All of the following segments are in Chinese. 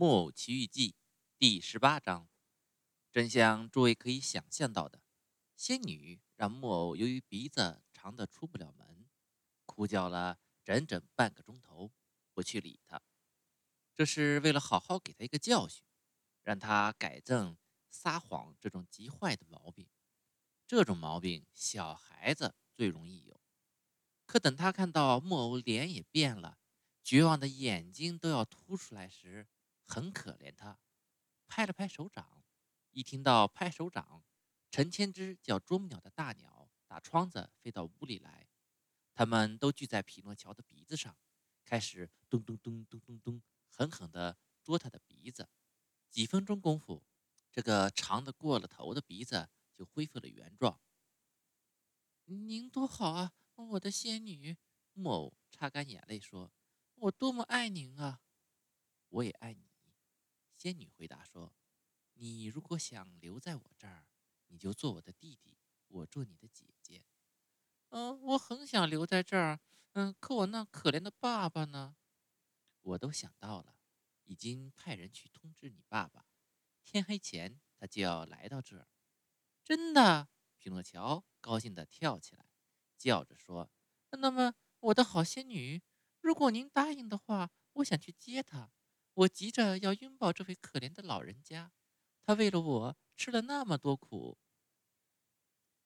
木偶奇遇记》第十八章，真相诸位可以想象到的，仙女让木偶由于鼻子长的出不了门，哭叫了整整半个钟头，不去理他。这是为了好好给他一个教训，让他改正撒谎这种极坏的毛病。这种毛病小孩子最容易有，可等他看到木偶脸也变了，绝望的眼睛都要凸出来时，很可怜他，拍了拍手掌。一听到拍手掌，成千只叫啄木鸟的大鸟打窗子飞到屋里来，它们都聚在匹诺乔的鼻子上，开始咚咚咚咚咚咚，狠狠地啄他的鼻子。几分钟功夫，这个长的过了头的鼻子就恢复了原状。您多好啊，我的仙女！木偶擦干眼泪说：“我多么爱您啊！我也爱你。”仙女回答说：“你如果想留在我这儿，你就做我的弟弟，我做你的姐姐。”嗯，我很想留在这儿。嗯，可我那可怜的爸爸呢？我都想到了，已经派人去通知你爸爸，天黑前他就要来到这儿。真的？匹诺乔高兴地跳起来，叫着说：“那么，我的好仙女，如果您答应的话，我想去接他。”我急着要拥抱这位可怜的老人家，他为了我吃了那么多苦。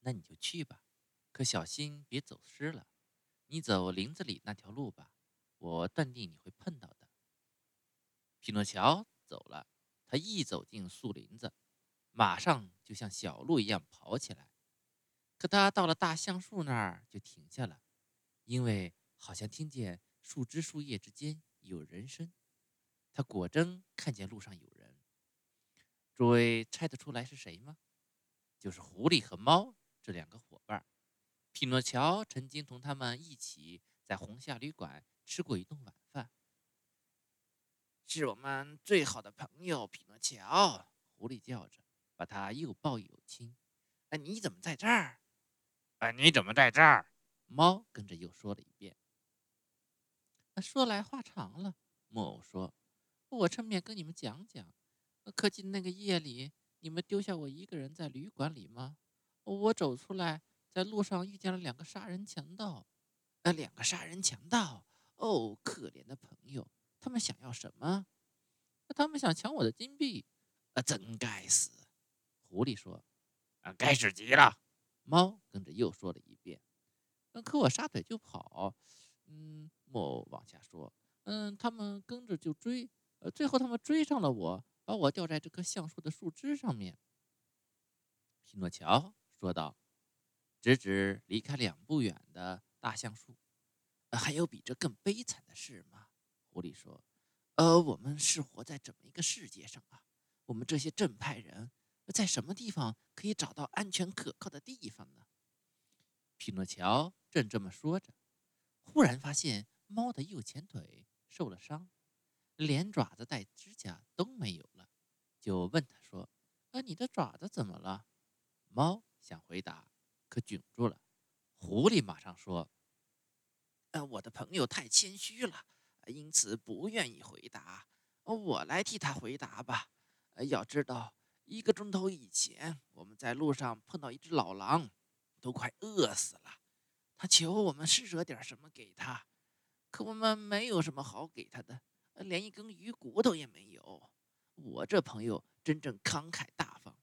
那你就去吧，可小心别走失了。你走林子里那条路吧，我断定你会碰到的。匹诺乔走了，他一走进树林子，马上就像小鹿一样跑起来。可他到了大橡树那儿就停下了，因为好像听见树枝树叶之间有人声。他果真看见路上有人。诸位猜得出来是谁吗？就是狐狸和猫这两个伙伴。匹诺乔曾经同他们一起在红夏旅馆吃过一顿晚饭。是我们最好的朋友，匹诺乔。狐狸叫着，把他又抱又亲。哎，你怎么在这儿？哎，你怎么在这儿？猫跟着又说了一遍。说来话长了，木偶说。我顺便跟你们讲讲，可记得那个夜里，你们丢下我一个人在旅馆里吗？我走出来，在路上遇见了两个杀人强盗。呃，两个杀人强盗。哦，可怜的朋友，他们想要什么？他们想抢我的金币。啊，真该死！狐狸说。啊，该死极了！猫跟着又说了一遍。可我撒腿就跑。嗯，木偶往下说。嗯，他们跟着就追。呃，最后他们追上了我，把我吊在这棵橡树的树枝上面。匹诺乔说道，指指离开两步远的大橡树。还有比这更悲惨的事吗？狐狸说。呃，我们是活在怎么一个世界上啊？我们这些正派人在什么地方可以找到安全可靠的地方呢？匹诺乔正这么说着，忽然发现猫的右前腿受了伤。连爪子带指甲都没有了，就问他说：“呃，你的爪子怎么了？”猫想回答，可窘住了。狐狸马上说：“呃，我的朋友太谦虚了，因此不愿意回答。我来替他回答吧。要知道，一个钟头以前，我们在路上碰到一只老狼，都快饿死了。他求我们施舍点什么给他，可我们没有什么好给他的。”连一根鱼骨头也没有。我这朋友真正慷慨大方。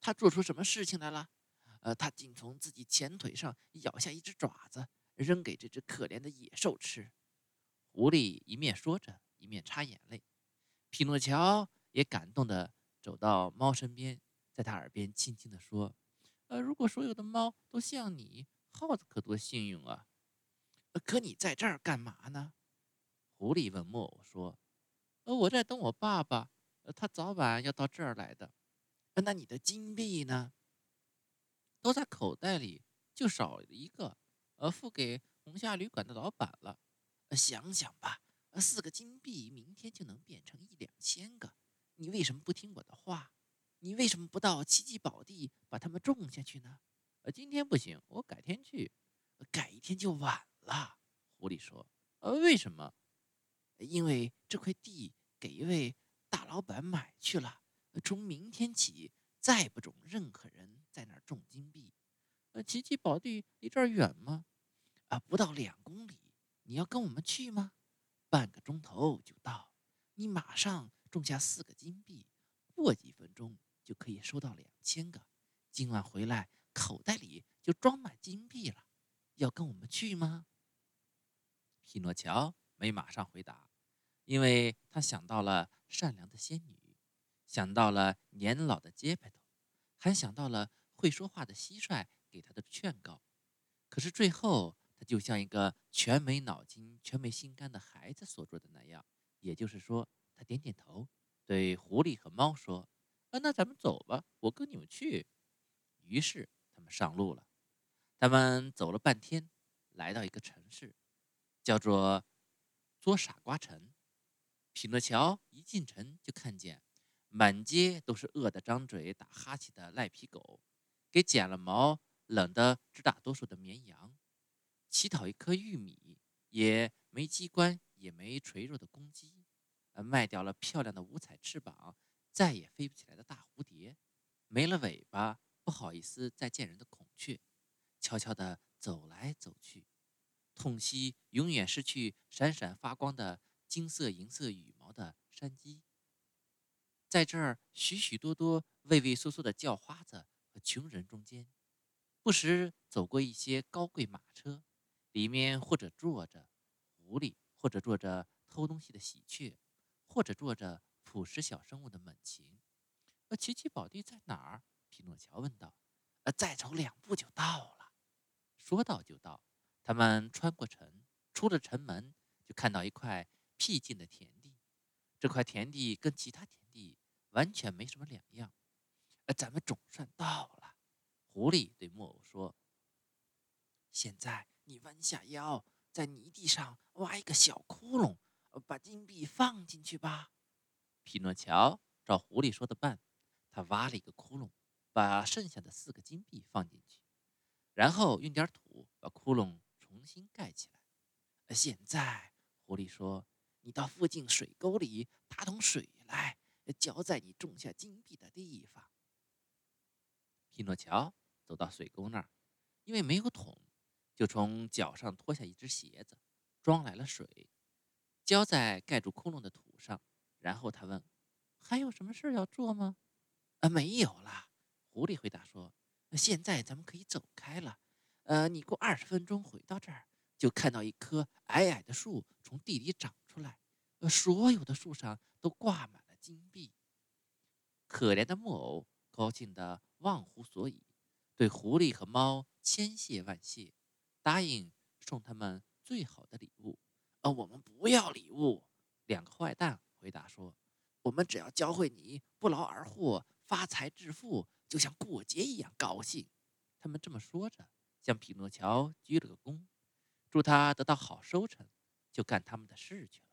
他做出什么事情来了？呃，他竟从自己前腿上咬下一只爪子，扔给这只可怜的野兽吃。狐狸一面说着，一面擦眼泪。匹诺乔也感动地走到猫身边，在他耳边轻轻地说：“呃，如果所有的猫都像你，耗子可多幸运啊！可你在这儿干嘛呢？”狐狸问木偶说：“，我在等我爸爸，他早晚要到这儿来的。那你的金币呢？都在口袋里，就少一个，呃，付给红夏旅馆的老板了。想想吧，四个金币明天就能变成一两千个。你为什么不听我的话？你为什么不到奇迹宝地把它们种下去呢？呃，今天不行，我改天去。改一天就晚了。”狐狸说：“呃，为什么？”因为这块地给一位大老板买去了，从明天起再不准任何人在那儿种金币。呃，奇奇宝地离这儿远吗？啊，不到两公里。你要跟我们去吗？半个钟头就到。你马上种下四个金币，过几分钟就可以收到两千个。今晚回来口袋里就装满金币了。要跟我们去吗？匹诺乔没马上回答，因为他想到了善良的仙女，想到了年老的杰佩头，还想到了会说话的蟋蟀。给他的劝告，可是最后他就像一个全没脑筋、全没心肝的孩子所做的那样，也就是说，他点点头，对狐狸和猫说：“啊，那咱们走吧，我跟你们去。”于是他们上路了。他们走了半天，来到一个城市，叫做捉傻瓜城。匹诺乔一进城就看见满街都是饿得张嘴打哈欠的赖皮狗，给剪了毛。冷得直打哆嗦的绵羊，乞讨一颗玉米也没机关也没垂肉的公鸡，呃，卖掉了漂亮的五彩翅膀再也飞不起来的大蝴蝶，没了尾巴不好意思再见人的孔雀，悄悄地走来走去，痛惜永远失去闪闪发光的金色银色羽毛的山鸡，在这儿许许多多畏畏缩缩的叫花子和穷人中间。不时走过一些高贵马车，里面或者坐着狐狸，或者坐着偷东西的喜鹊，或者坐着捕食小生物的猛禽。呃，奇奇宝地在哪儿？匹诺乔问道。呃，再走两步就到了。说到就到。他们穿过城，出了城门，就看到一块僻静的田地。这块田地跟其他田地完全没什么两样。呃，咱们总算到了。狐狸对木偶说：“现在你弯下腰，在泥地上挖一个小窟窿，把金币放进去吧。”匹诺乔照狐狸说的办，他挖了一个窟窿，把剩下的四个金币放进去，然后用点土把窟窿重新盖起来。现在，狐狸说：“你到附近水沟里打桶水来，浇在你种下金币的地方。”匹诺乔。走到水沟那儿，因为没有桶，就从脚上脱下一只鞋子，装来了水，浇在盖住窟窿的土上。然后他问：“还有什么事要做吗？”“啊，没有了。”狐狸回答说。“现在咱们可以走开了。呃，你过二十分钟回到这儿，就看到一棵矮矮的树从地里长出来，呃，所有的树上都挂满了金币。”可怜的木偶高兴得忘乎所以。对狐狸和猫千谢万谢，答应送他们最好的礼物。呃，我们不要礼物。两个坏蛋回答说：“我们只要教会你不劳而获、发财致富，就像过节一样高兴。”他们这么说着，向匹诺乔鞠了个躬，祝他得到好收成，就干他们的事去了。